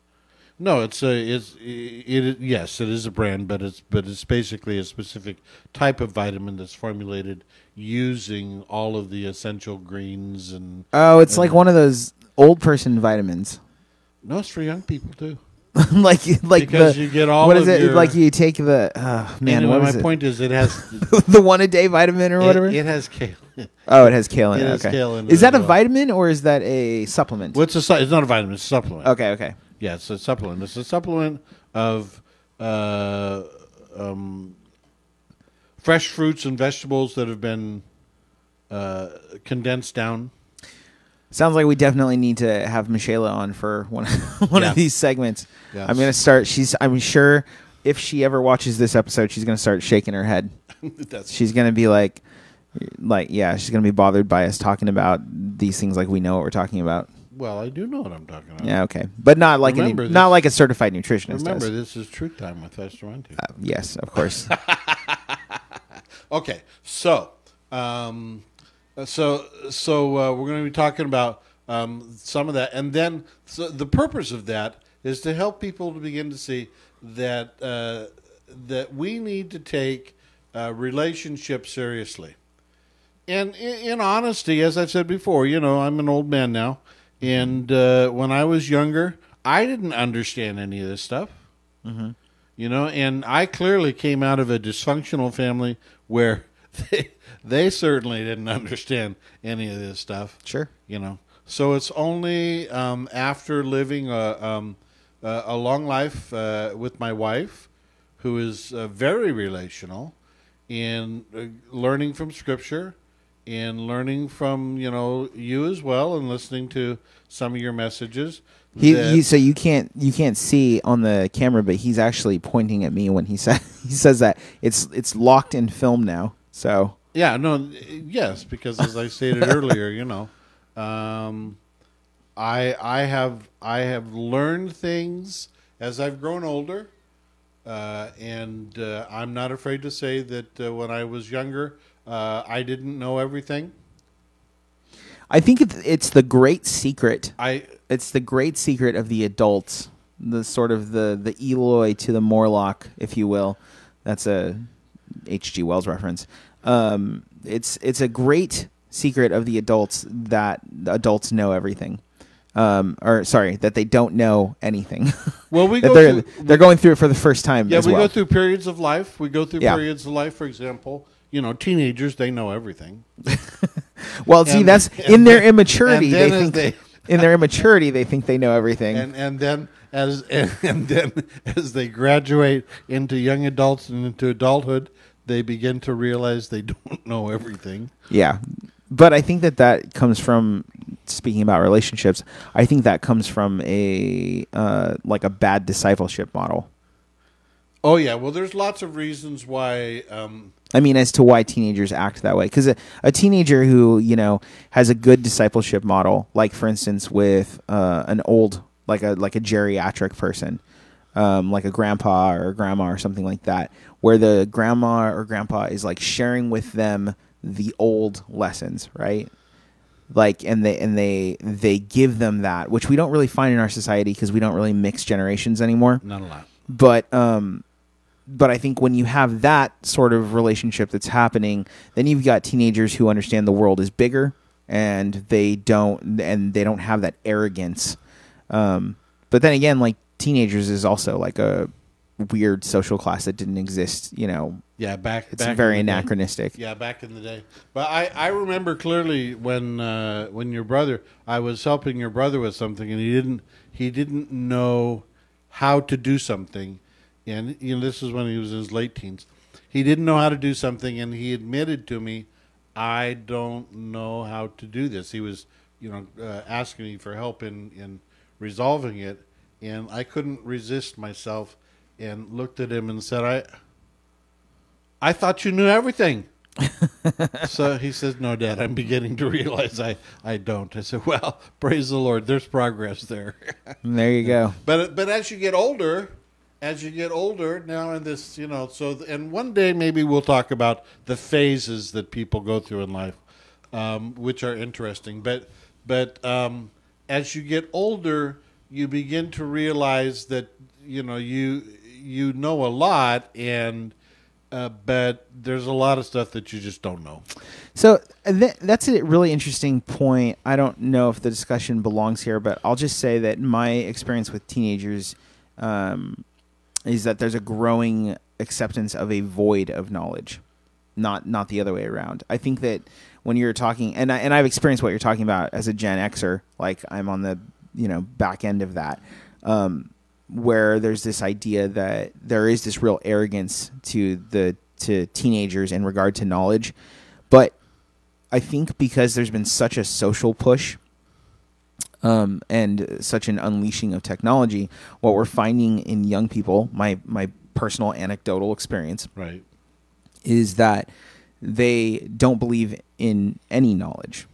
No, it's a it's it, it yes it is a brand, but it's but it's basically a specific type of vitamin that's formulated using all of the essential greens and Oh, it's like one of those old person vitamins. no, it's for young people too. like like Because the, you get all what is it your- like you take the uh, man anyway, what my is point is it has the one a day vitamin or whatever it, it has kale. oh it has kale in it it, has okay kale in it is that a well. vitamin or is that a supplement What's a it's not a vitamin, it's a supplement. okay okay Yeah, it's a supplement. It's a supplement of uh, um, fresh fruits and vegetables that have been uh, condensed down. Sounds like we definitely need to have Michaela on for one one Yeah. of these segments. I'm gonna start she's I'm sure if she ever watches this episode she's gonna start shaking her head That's she's gonna be like like yeah she's gonna be bothered by us talking about these things like we know what we're talking about well, I do know what I'm talking about. yeah okay but not like any, Remember not this- like a certified nutritionist Remember, does. this is Truth Time with Esther. Uh, yes of course Okay, so um, so so uh, we're going to be talking about um, some of that, and then so the purpose of that is to help people to begin to see that uh, that we need to take uh, relationships seriously. And in, in honesty, as I've said before, you know, I'm an old man now, and uh, when I was younger, I didn't understand any of this stuff. You know and i clearly came out of a dysfunctional family where they, they certainly didn't understand any of this stuff Sure. you know so it's only um, after living a, um, a, a long life uh, with my wife who is uh, very relational in uh, learning from scripture and learning from you know you as well and listening to some of your messages He, he so you can't you can't see on the camera, but he's actually pointing at me when he said he says that it's it's locked in film now. So Yeah, no, yes, because as I stated earlier, you know, um, I I have I have learned things as I've grown older, uh, and uh, I'm not afraid to say that uh, when I was younger, uh, I didn't know everything. I think it's, it's the great secret. I It's the great secret of the adults, the sort of the the Eloi to the Morlock, if you will. That's a H.G. Wells reference. Um, it's it's a great secret of the adults that the adults know everything. um, or sorry, that they don't know anything. Well, we go they're through- they're going through it for the first time. Yeah, as we well. go through periods of life. We go through Yeah. periods of life. For example, you know, teenagers they know everything. Well, see, that's and in their immaturity. They think they- in their immaturity they think they know everything. and and then as and, and then as they graduate into young adults and into adulthood, they begin to realize they don't know everything. Yeah, but I think that that comes from speaking about relationships. I think that comes from a uh, like a bad discipleship model. Oh yeah, well, there's lots of reasons why. Um, I mean, as to why teenagers act that way, because a, a teenager who you know has a good discipleship model, like for instance with uh, an old like a like a geriatric person, um, like a grandpa or a grandma or something like that, where the grandma or grandpa is like sharing with them the old lessons, right? Like and they and they they give them that, which we don't really find in our society because we don't really mix generations anymore not a lot. but um but I think when you have that sort of relationship that's happening, then you've got teenagers who understand the world is bigger and they don't and they don't have that arrogance. Um, but then again, like teenagers is also like a weird social class that didn't exist. You know, Yeah, back. it's back very in the day. anachronistic. Yeah, back in the day. But I, I remember clearly when uh, when your brother I was helping your brother with something and he didn't he didn't know how to do something and you know this is when he was in his late teens. He didn't know how to do something and he admitted to me I don't know how to do this. He was you know uh, asking me for help in in resolving it and I couldn't resist myself and looked at him and said I I thought you knew everything. so he says, No, Dad, I'm beginning to realize I, I don't. I said, Well, praise the Lord, there's progress there. And there you go. but but as you get older, as you get older, now in this, you know, so and one day maybe we'll talk about the phases that people go through in life, um, which are interesting. But but um, as you get older, you begin to realize that you know you you know a lot and. Uh, but there's a lot of stuff that you just don't know. So th- that's a really interesting point. I don't know if the discussion belongs here, but I'll just say that my experience with teenagers um, is that there's a growing acceptance of a void of knowledge, not not the other way around. I think that when you're talking, and I, and I've experienced what you're talking about as a Gen Xer, like I'm on the you know back end of that. Um, where there's this idea that there is this real arrogance to the to teenagers in regard to knowledge but I think because there's been such a social push um, and such an unleashing of technology, what we're finding in young people, my my personal anecdotal experience, Right. is that they don't believe in any knowledge.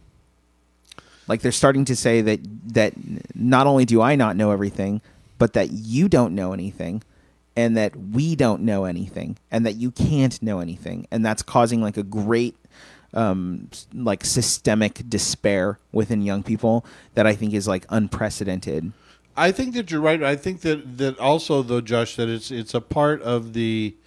Like they're starting to say that that not only do I not know everything, but that you don't know anything and that we don't know anything and that you can't know anything and that's causing like a great um like systemic despair within young people that I think is like unprecedented. I think that you're right. I think that that also though, Josh, that it's it's a part of the,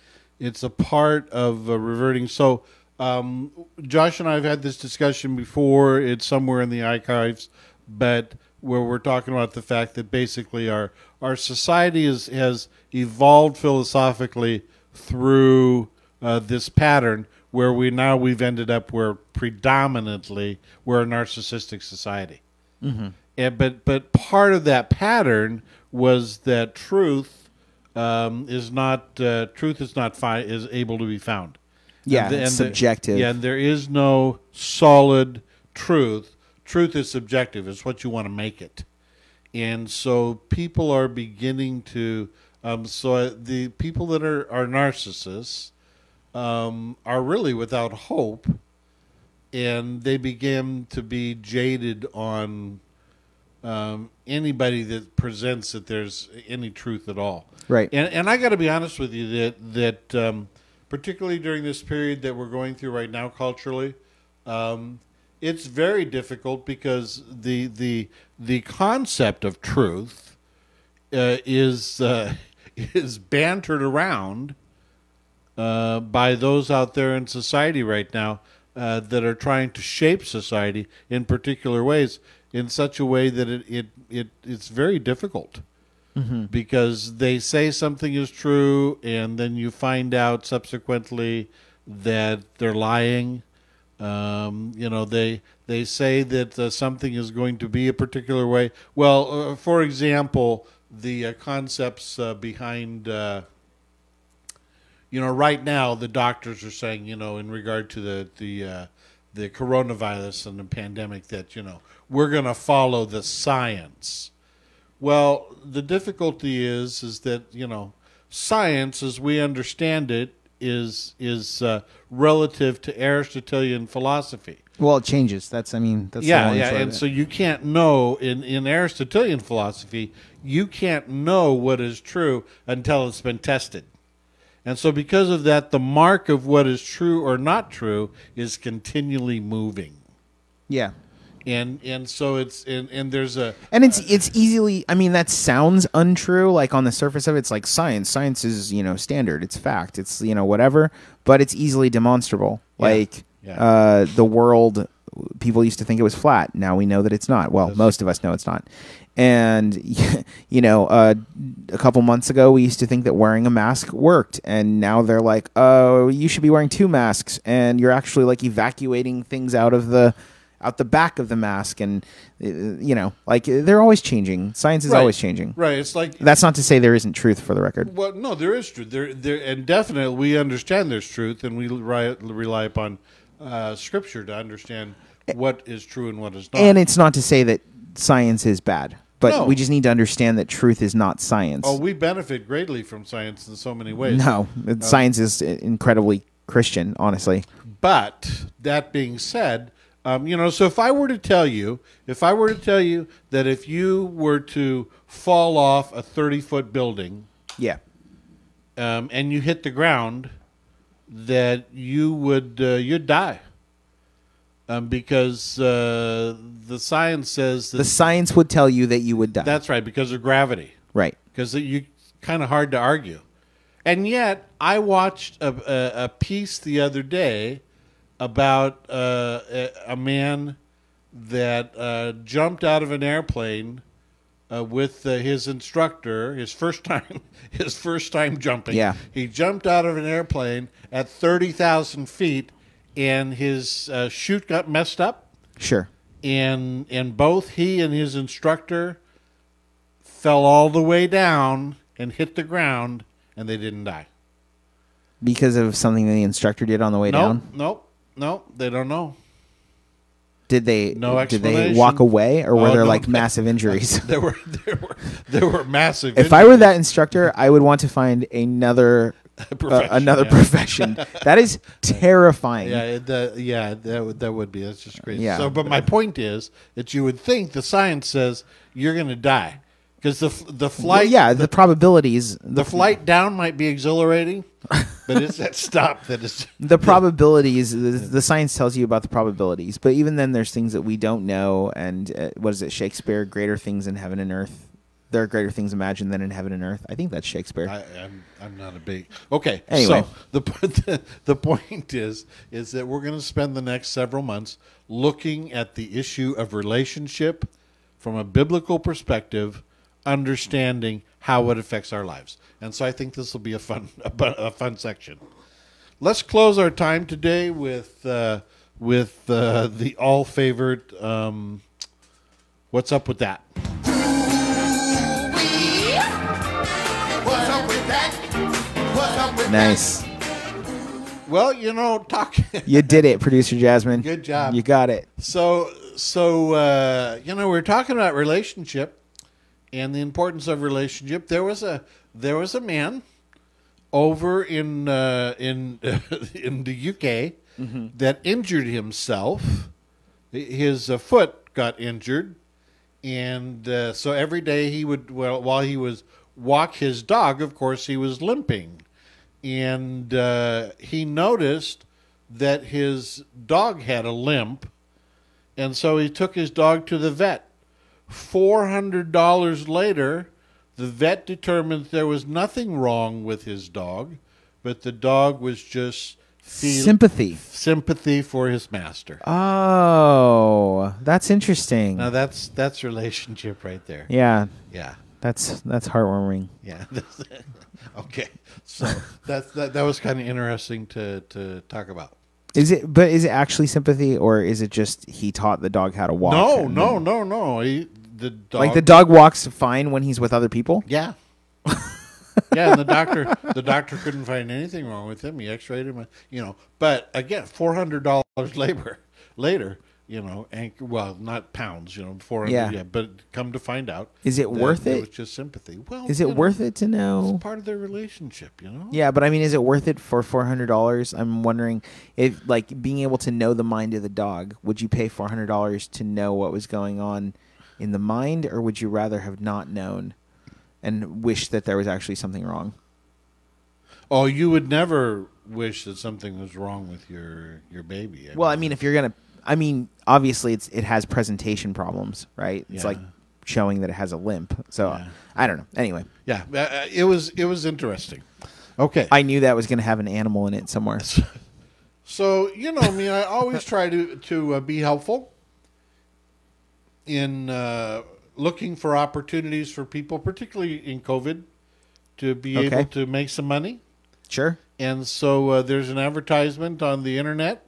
it's a part of uh, reverting. So, um, Josh and I have had this discussion before. It's somewhere in the archives, but where we're talking about the fact that basically our our society is, has evolved philosophically through uh, this pattern where we now we've ended up where predominantly we're a narcissistic society. And, but but part of that pattern was that truth um, is not uh, truth is not fi- is able to be found. Yeah, And the- and the- subjective. yeah, and there is no solid truth. Truth is subjective. It's what you want to make it, and so people are beginning to. Um, so the people that are are narcissists um, are really without hope, and they begin to be jaded on um, anybody that presents that there's any truth at all. Right. And and I got to be honest with you that that um, particularly during this period that we're going through right now culturally, um, it's very difficult because the the the concept of truth uh, is uh, is bantered around uh, by those out there in society right now uh, that are trying to shape society in particular ways. in such a way that it it, it it's very difficult because they say something is true and then you find out subsequently that they're lying. Um, you know, they they say that uh, something is going to be a particular way. Well, uh, for example, the uh, concepts uh, behind. Uh, you know, right now the doctors are saying, you know, in regard to the the uh, the coronavirus and the pandemic, that you know we're going to follow the science. Well, the difficulty is is that you know science, as we understand it, is is uh, relative to Aristotelian philosophy. Well, it changes. That's I mean that's yeah, yeah, and so you can't know in in Aristotelian philosophy, you can't know what is true until it's been tested. And so, because of that, the mark of what is true or not true is continually moving. yeah. And and so it's and, and there's a And it's it's easily. I mean, that sounds untrue. Like on the surface of it, it's like science. Science is you know standard. It's fact. It's you know whatever. But it's easily demonstrable. Yeah. Like Yeah. uh, the world, people used to think it was flat. Now we know that it's not. Well, most of us know it's not. And you know, uh, a couple months ago, we used to think that wearing a mask worked, and now they're like, "Oh, you should be wearing two masks," and you're actually like evacuating things out of the out the back of the mask, and uh, you know, like they're always changing. Science is Right. always changing. right. It's like That's not to say there isn't truth for the record. Well, no, there is truth. There, there, and definitely we understand there's truth, and we rely, rely upon uh, scripture to understand what is true and what is not. And it's not to say that science is bad, but No. we just need to understand that truth is not science. oh, we benefit greatly from science in so many ways. no, science is incredibly Christian, honestly. But that being said, um, you know, so if I were to tell you, if I were to tell you that if you were to fall off a 30 foot building Yeah. um, and you hit the ground, that you would uh, you'd die. Um, because uh, the science says that The science would tell you that you would die. that's right because of gravity. right. because you kind of hard to argue. And yet, I watched a, a, a piece the other day about uh, a, a man that uh, jumped out of an airplane uh, with uh, his instructor. His first time, his first time jumping. Yeah. he jumped out of an airplane at thirty thousand feet, and his uh, chute got messed up Sure. and and both he and his instructor fell all the way down and hit the ground and they didn't die. Because of something the instructor did on the way Nope, down. nope, nope. They don't know. Did they No did they explanation. walk away or were Oh, there no, like massive injuries? There were there were there were massive. if I were that instructor, I would want to find another uh, Profession, another yeah. profession. That is terrifying. Yeah, it- that, yeah, that would that would be. That's just crazy. Yeah. So, but my point is that you would think the science says you're going to die because the the Well, flight yeah, the probabilities the flight down might be exhilarating, but it's that stop that is. the probabilities the, the science tells you about the probabilities but even then there's things that we don't know and uh, what is it shakespeare greater things in heaven and earth there are greater things imagined than in heaven and earth i think that's shakespeare I, I'm I'm not a big okay. Anyway. so the the, the point is is that we're going to spend the next several months looking at the issue of relationship from a biblical perspective, understanding how it affects our lives, and so I think this will be a fun a, a fun section. Let's close our time today with uh, with uh, the all favorite. Um, what's up with that? What's up with that? What's up with nice Well, you know, talk. you did it producer jasmine Good job. you got it So, so uh, you know, we are talking about relationship and the importance of relationship. There was a there was a man over in uh, in in the UK that injured himself. His uh, foot got injured, and uh, so every day he would well while he was walk his dog. Of course, he was limping, and uh, he noticed that his dog had a limp and so he took his dog to the vet. $400 later, the vet determined there was nothing wrong with his dog, but the dog was just Sympathy. sympathy for his master. Oh, that's interesting. Now that's that's relationship right there. yeah, Yeah. that's that's heartwarming. Yeah. okay. So that's that, that was kind of interesting to to talk about. Is it? But is it actually sympathy, or is it just he taught the dog how to walk? No, no, then- no, no. He, the dog, Like the dog walks fine when he's with other people. Yeah. yeah, and the doctor the doctor couldn't find anything wrong with him. He x-rayed him, you know. But again, $400 labor later, you know, and well, not pounds, you know, 400 Yeah. yeah. but come to find out Is it worth It it? was just sympathy. Well, Is it know, worth it to know? It's part of their relationship, you know. Yeah, but I mean, is it worth it for four hundred dollars? I'm wondering if, like, being able to know the mind of the dog. Would you pay four hundred dollars to know what was going on in the mind, or would you rather have not known and wish that there was actually something wrong? Oh, you would never wish that something was wrong with your your baby. Well, I mean, if you're gonna, I mean, obviously, it's it has presentation problems, right? It's Yeah. like showing that it has a limp. So Yeah. I don't know. Anyway, yeah, uh, uh, it was it was interesting. Okay. I knew that was gonna have an animal in it somewhere. So you know me, I always try to to uh, be helpful in uh, looking for opportunities for people, particularly in COVID, to be Okay. able to make some money. Sure. And so uh, there's an advertisement on the internet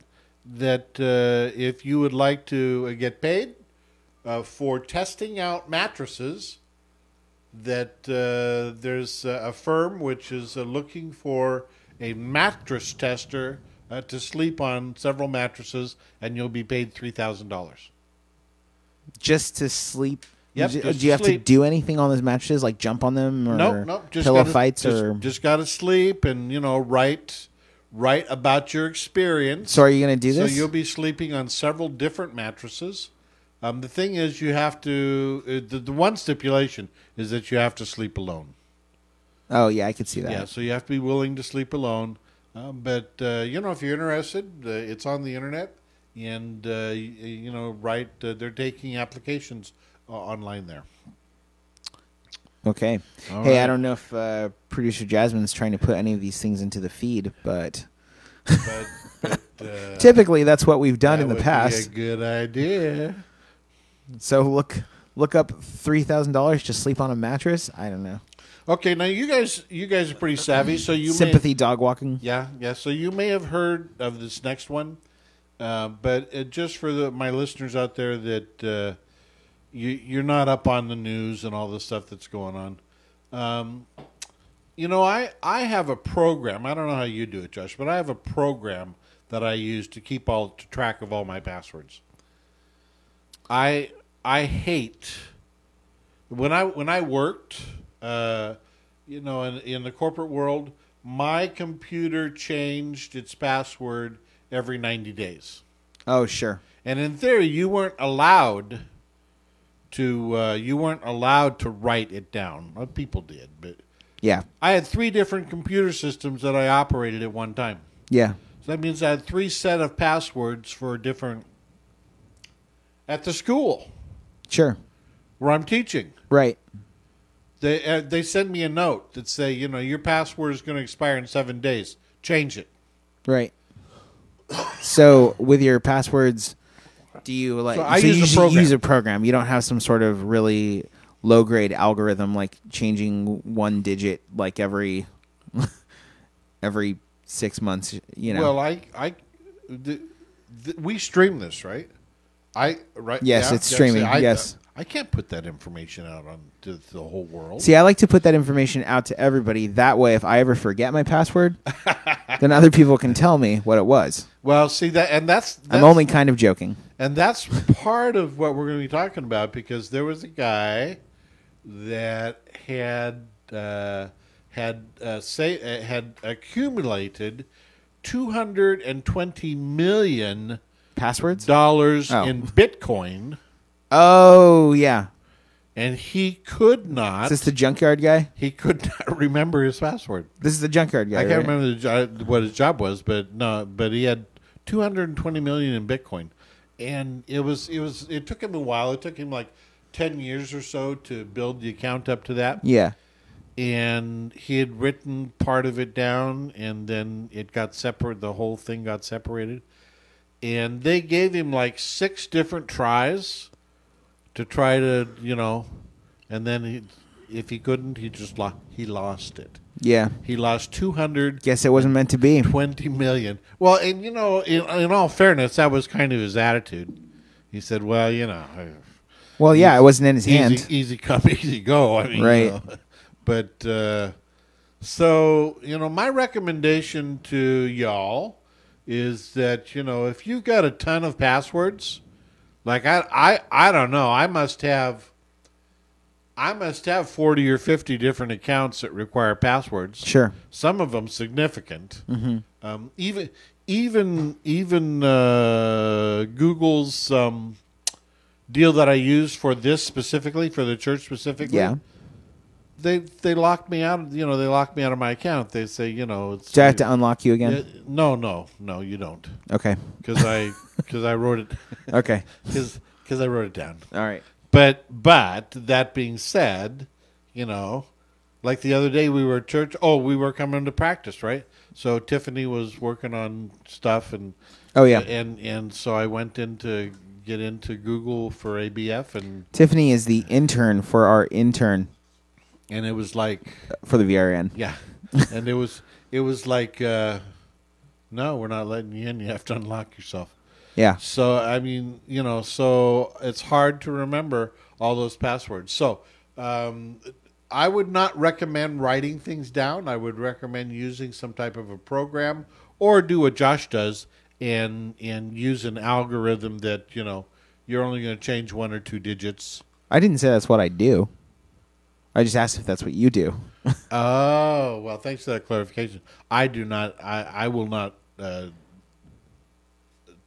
that uh, if you would like to uh, get paid uh, for testing out mattresses, that uh, there's uh, a firm which is uh, looking for a mattress tester uh, to sleep on several mattresses, and you'll be paid three thousand dollars. Just to sleep. Yep, do, you have to do anything on those mattresses, like jump on them or No, no, just pillow gotta, fights just, or? just got to sleep and you know write write about your experience. so are you gonna do this? So you'll be sleeping on several different mattresses. Um, the thing is, you have to. Uh, the, the one stipulation is that you have to sleep alone. oh yeah, I could see that. Yeah, so you have to be willing to sleep alone. Um, but uh, you know, if you're interested, uh, it's on the internet, and uh, you know, right? Uh, they're taking applications uh, online there. Okay. All hey, I don't know if uh, producer Jasmine's trying to put any of these things into the feed, but But, but uh, typically that's what we've done in the would be past. a good idea. So look look up three thousand dollars to sleep on a mattress. I don't know. Okay, now you guys, you guys are pretty savvy, so you may- Sympathy dog walking. Yeah, yeah. So you may have heard of this next one, uh, but just for the, my listeners out there that uh, you, you're not up on the news and all the stuff that's going on. Um, you know, I I have a program. I don't know how you do it, Josh, but I have a program that I use to keep all to track of all my passwords. I I hate when I when I worked, uh, you know, in in the corporate world, my computer changed its password every ninety days, Oh sure. and in theory, you weren't allowed to uh, you weren't allowed to write it down. Well, people did, but Yeah. I had three different computer systems that I operated at one time. Yeah. So that means I had three set of passwords for different at the school Sure. where I'm teaching. Right. They uh, they send me a note that say, you know, your password is going to expire in seven days. Change it. Right. So with your passwords, do you like? So I you use a program. use a program. You don't have some sort of really low grade algorithm like changing one digit like every every six months. You know. Well, I I the, the, we stream this, right? I right. Yes, it's streaming, I, yes. I can't put that information out on to the whole world. See, I like to put that information out to everybody. That way, if I ever forget my password, then other people can tell me what it was. well, see that, and that's, that's I'm only kind of joking. And that's part of what we're going to be talking about because there was a guy that had uh, had uh, say uh, had accumulated two hundred and twenty million Passwords? dollars Oh. in Bitcoin, Oh yeah. and he could not. Is this the junkyard guy? he could not remember his password. This is the junkyard guy. I can't right? remember the what his job was, but no, but he had 220 million in Bitcoin, and it was it was it took him a while. It took him like 10 years or so to build the account up to that, Yeah. and he had written part of it down, and then it got separate. The whole thing got separated, and they gave him like six different tries to try to, you know, and then he, if he couldn't, he just lo- he lost it. Yeah. He lost two hundred Guess it wasn't meant to be. twenty million. Well, and you know, in, in all fairness, that was kind of his attitude. He said, "Well, you know, Well, yeah, it wasn't in his hand. easy, easy come, easy go." I mean, you Right. know. But uh, so you know, my recommendation to y'all is that you know, if you've got a ton of passwords, like I, I, I don't know, I must have. I must have 40 or 50 different accounts that require passwords Sure. some of them significant. Um, even even even uh, Google's um, deal that I use for this specifically for the church specifically. Yeah. They they locked me out. You know, they locked me out of my account. They say, you know, it's Do I have to unlock you again? No, no, no, you don't, Okay. because I because I wrote it Okay. because because I wrote it down. All right. But but that being said, you know, like the other day we were at church. Oh, we were coming to practice, right? So Tiffany was working on stuff, and Oh yeah. and and so I went in to get into Google for ABF, and Tiffany is the intern for our intern and it was like for the VRN. yeah, and it was it was like uh, no, we're not letting you in. You have to unlock yourself. Yeah. So I mean, you know, so it's hard to remember all those passwords. So um, I would not recommend writing things down. I would recommend using some type of a program or do what Josh does and and use an algorithm that you know you're only going to change one or two digits. I didn't say that's what I do. I just asked if that's what you do. Oh well, thanks for that clarification. I do not. I I will not uh,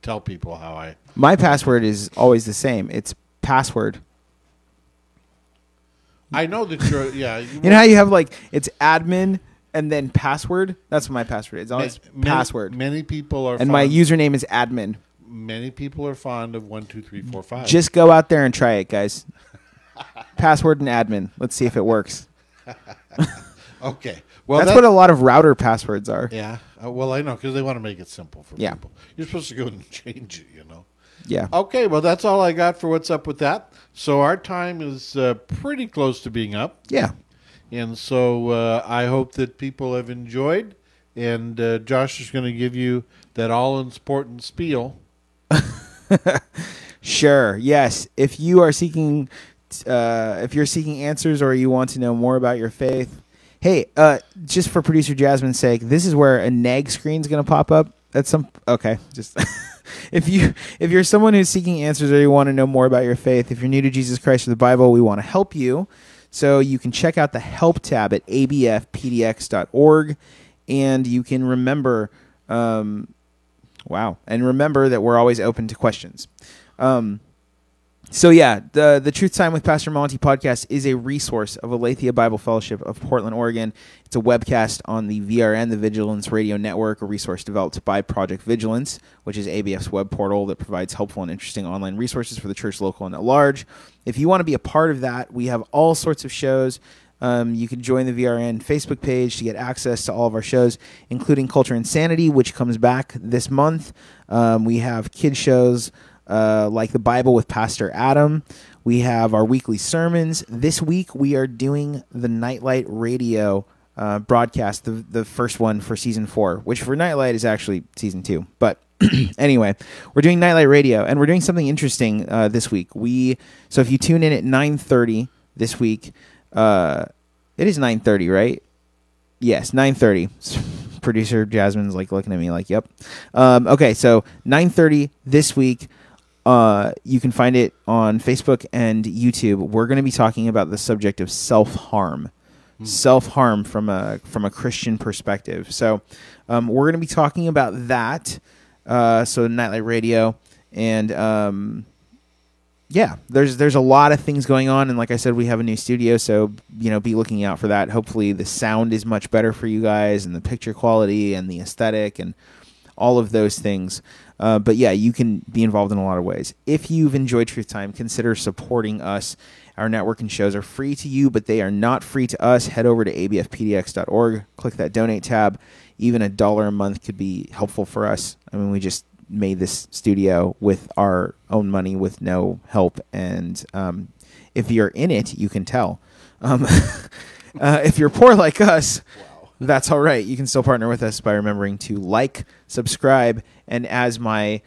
tell people how I. My password is always the same. It's password. I know that you're. Yeah. You know how you have like it's admin and then password? That's what my password is. It's always many, password. Many people are. and my username is admin. Many people are fond of one, two, three, four, five. Just go out there and try it, guys. Password and admin. Let's see if it works. okay. Well, that's that- what a lot of router passwords are. Yeah. Uh, well, I know because they want to make it simple for Yeah. people. You're supposed to go and change it, you know. Yeah. Okay. Well, that's all I got for what's up with that. So our time is uh, pretty close to being up, Yeah. and so uh, I hope that people have enjoyed. And uh, Josh is going to give you that all important spiel. Sure. Yes. If you are seeking, uh, if you're seeking answers or you want to know more about your faith, hey, uh, just for producer Jasmine's sake, this is where a nag screen's going to pop up at some. Okay, just if you if you're someone who's seeking answers or you want to know more about your faith, if you're new to Jesus Christ or the Bible, we want to help you. So you can check out the help tab at abfpdx.org, and you can remember. Um, Wow. And remember that we're always open to questions. Um, so yeah, the the Truth Time with Pastor Monty podcast is a resource of Aletheia Bible Fellowship of Portland, Oregon. It's a webcast on the VRN, the Vigilance Radio Network, a resource developed by Project Vigilance, which is ABF's web portal that provides helpful and interesting online resources for the church, local, and at large. If you want to be a part of that, we have all sorts of shows. Um, you can join the VRN Facebook page to get access to all of our shows, including Culture Insanity, which comes back this month. Um, we have kid shows uh, like the Bible with Pastor Adam. We have our weekly sermons. This week we are doing the Nightlight Radio uh, broadcast, the the first one for season four, which for Nightlight is actually season two. But anyway, we're doing Nightlight Radio, and we're doing something interesting uh, this week. We so if you tune in at nine thirty this week, uh, it is nine thirty, right? Yes, nine thirty. Producer Jasmine's like looking at me like, "Yep." Um, okay, so nine thirty this week. Uh, you can find it on Facebook and YouTube. We're going to be talking about the subject of self harm, self harm from a from a Christian perspective. So, um, we're going to be talking about that. Uh, so nightlight radio and um, yeah, there's there's a lot of things going on, and like I said, we have a new studio, so you know, be looking out for that. Hopefully, the sound is much better for you guys, and the picture quality, and the aesthetic, and all of those things. Uh, but yeah, you can be involved in a lot of ways. If you've enjoyed Truth Time, consider supporting us. Our network and shows are free to you, but they are not free to us. Head over to abfpdx.org, click that donate tab. Even a dollar a month could be helpful for us. I mean, we just made this studio with our own money with no help. And um, if you're in it, you can tell. Um, uh, if you're poor like us, that's all right. You can still partner with us by remembering to like, subscribe, and as my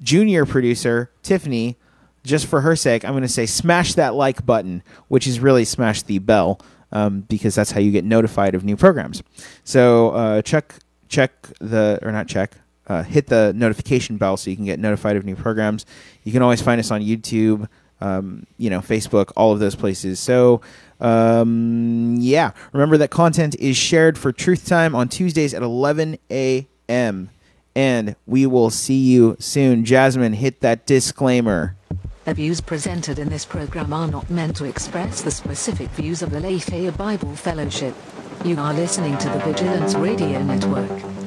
junior producer, Tiffany, just for her sake, I'm going to say smash that like button, which is really smash the bell, um, because that's how you get notified of new programs. So uh, check check the or not check. Uh, hit the notification bell so you can get notified of new programs. You can always find us on YouTube, um, you know, Facebook, all of those places. So, um, yeah, remember that content is shared for Truth Time on Tuesdays at 11 a.m. And we will see you soon. Jasmine, hit that disclaimer. The views presented in this program are not meant to express the specific views of the Lafayette Bible Fellowship. You are listening to the Vigilance Radio Network.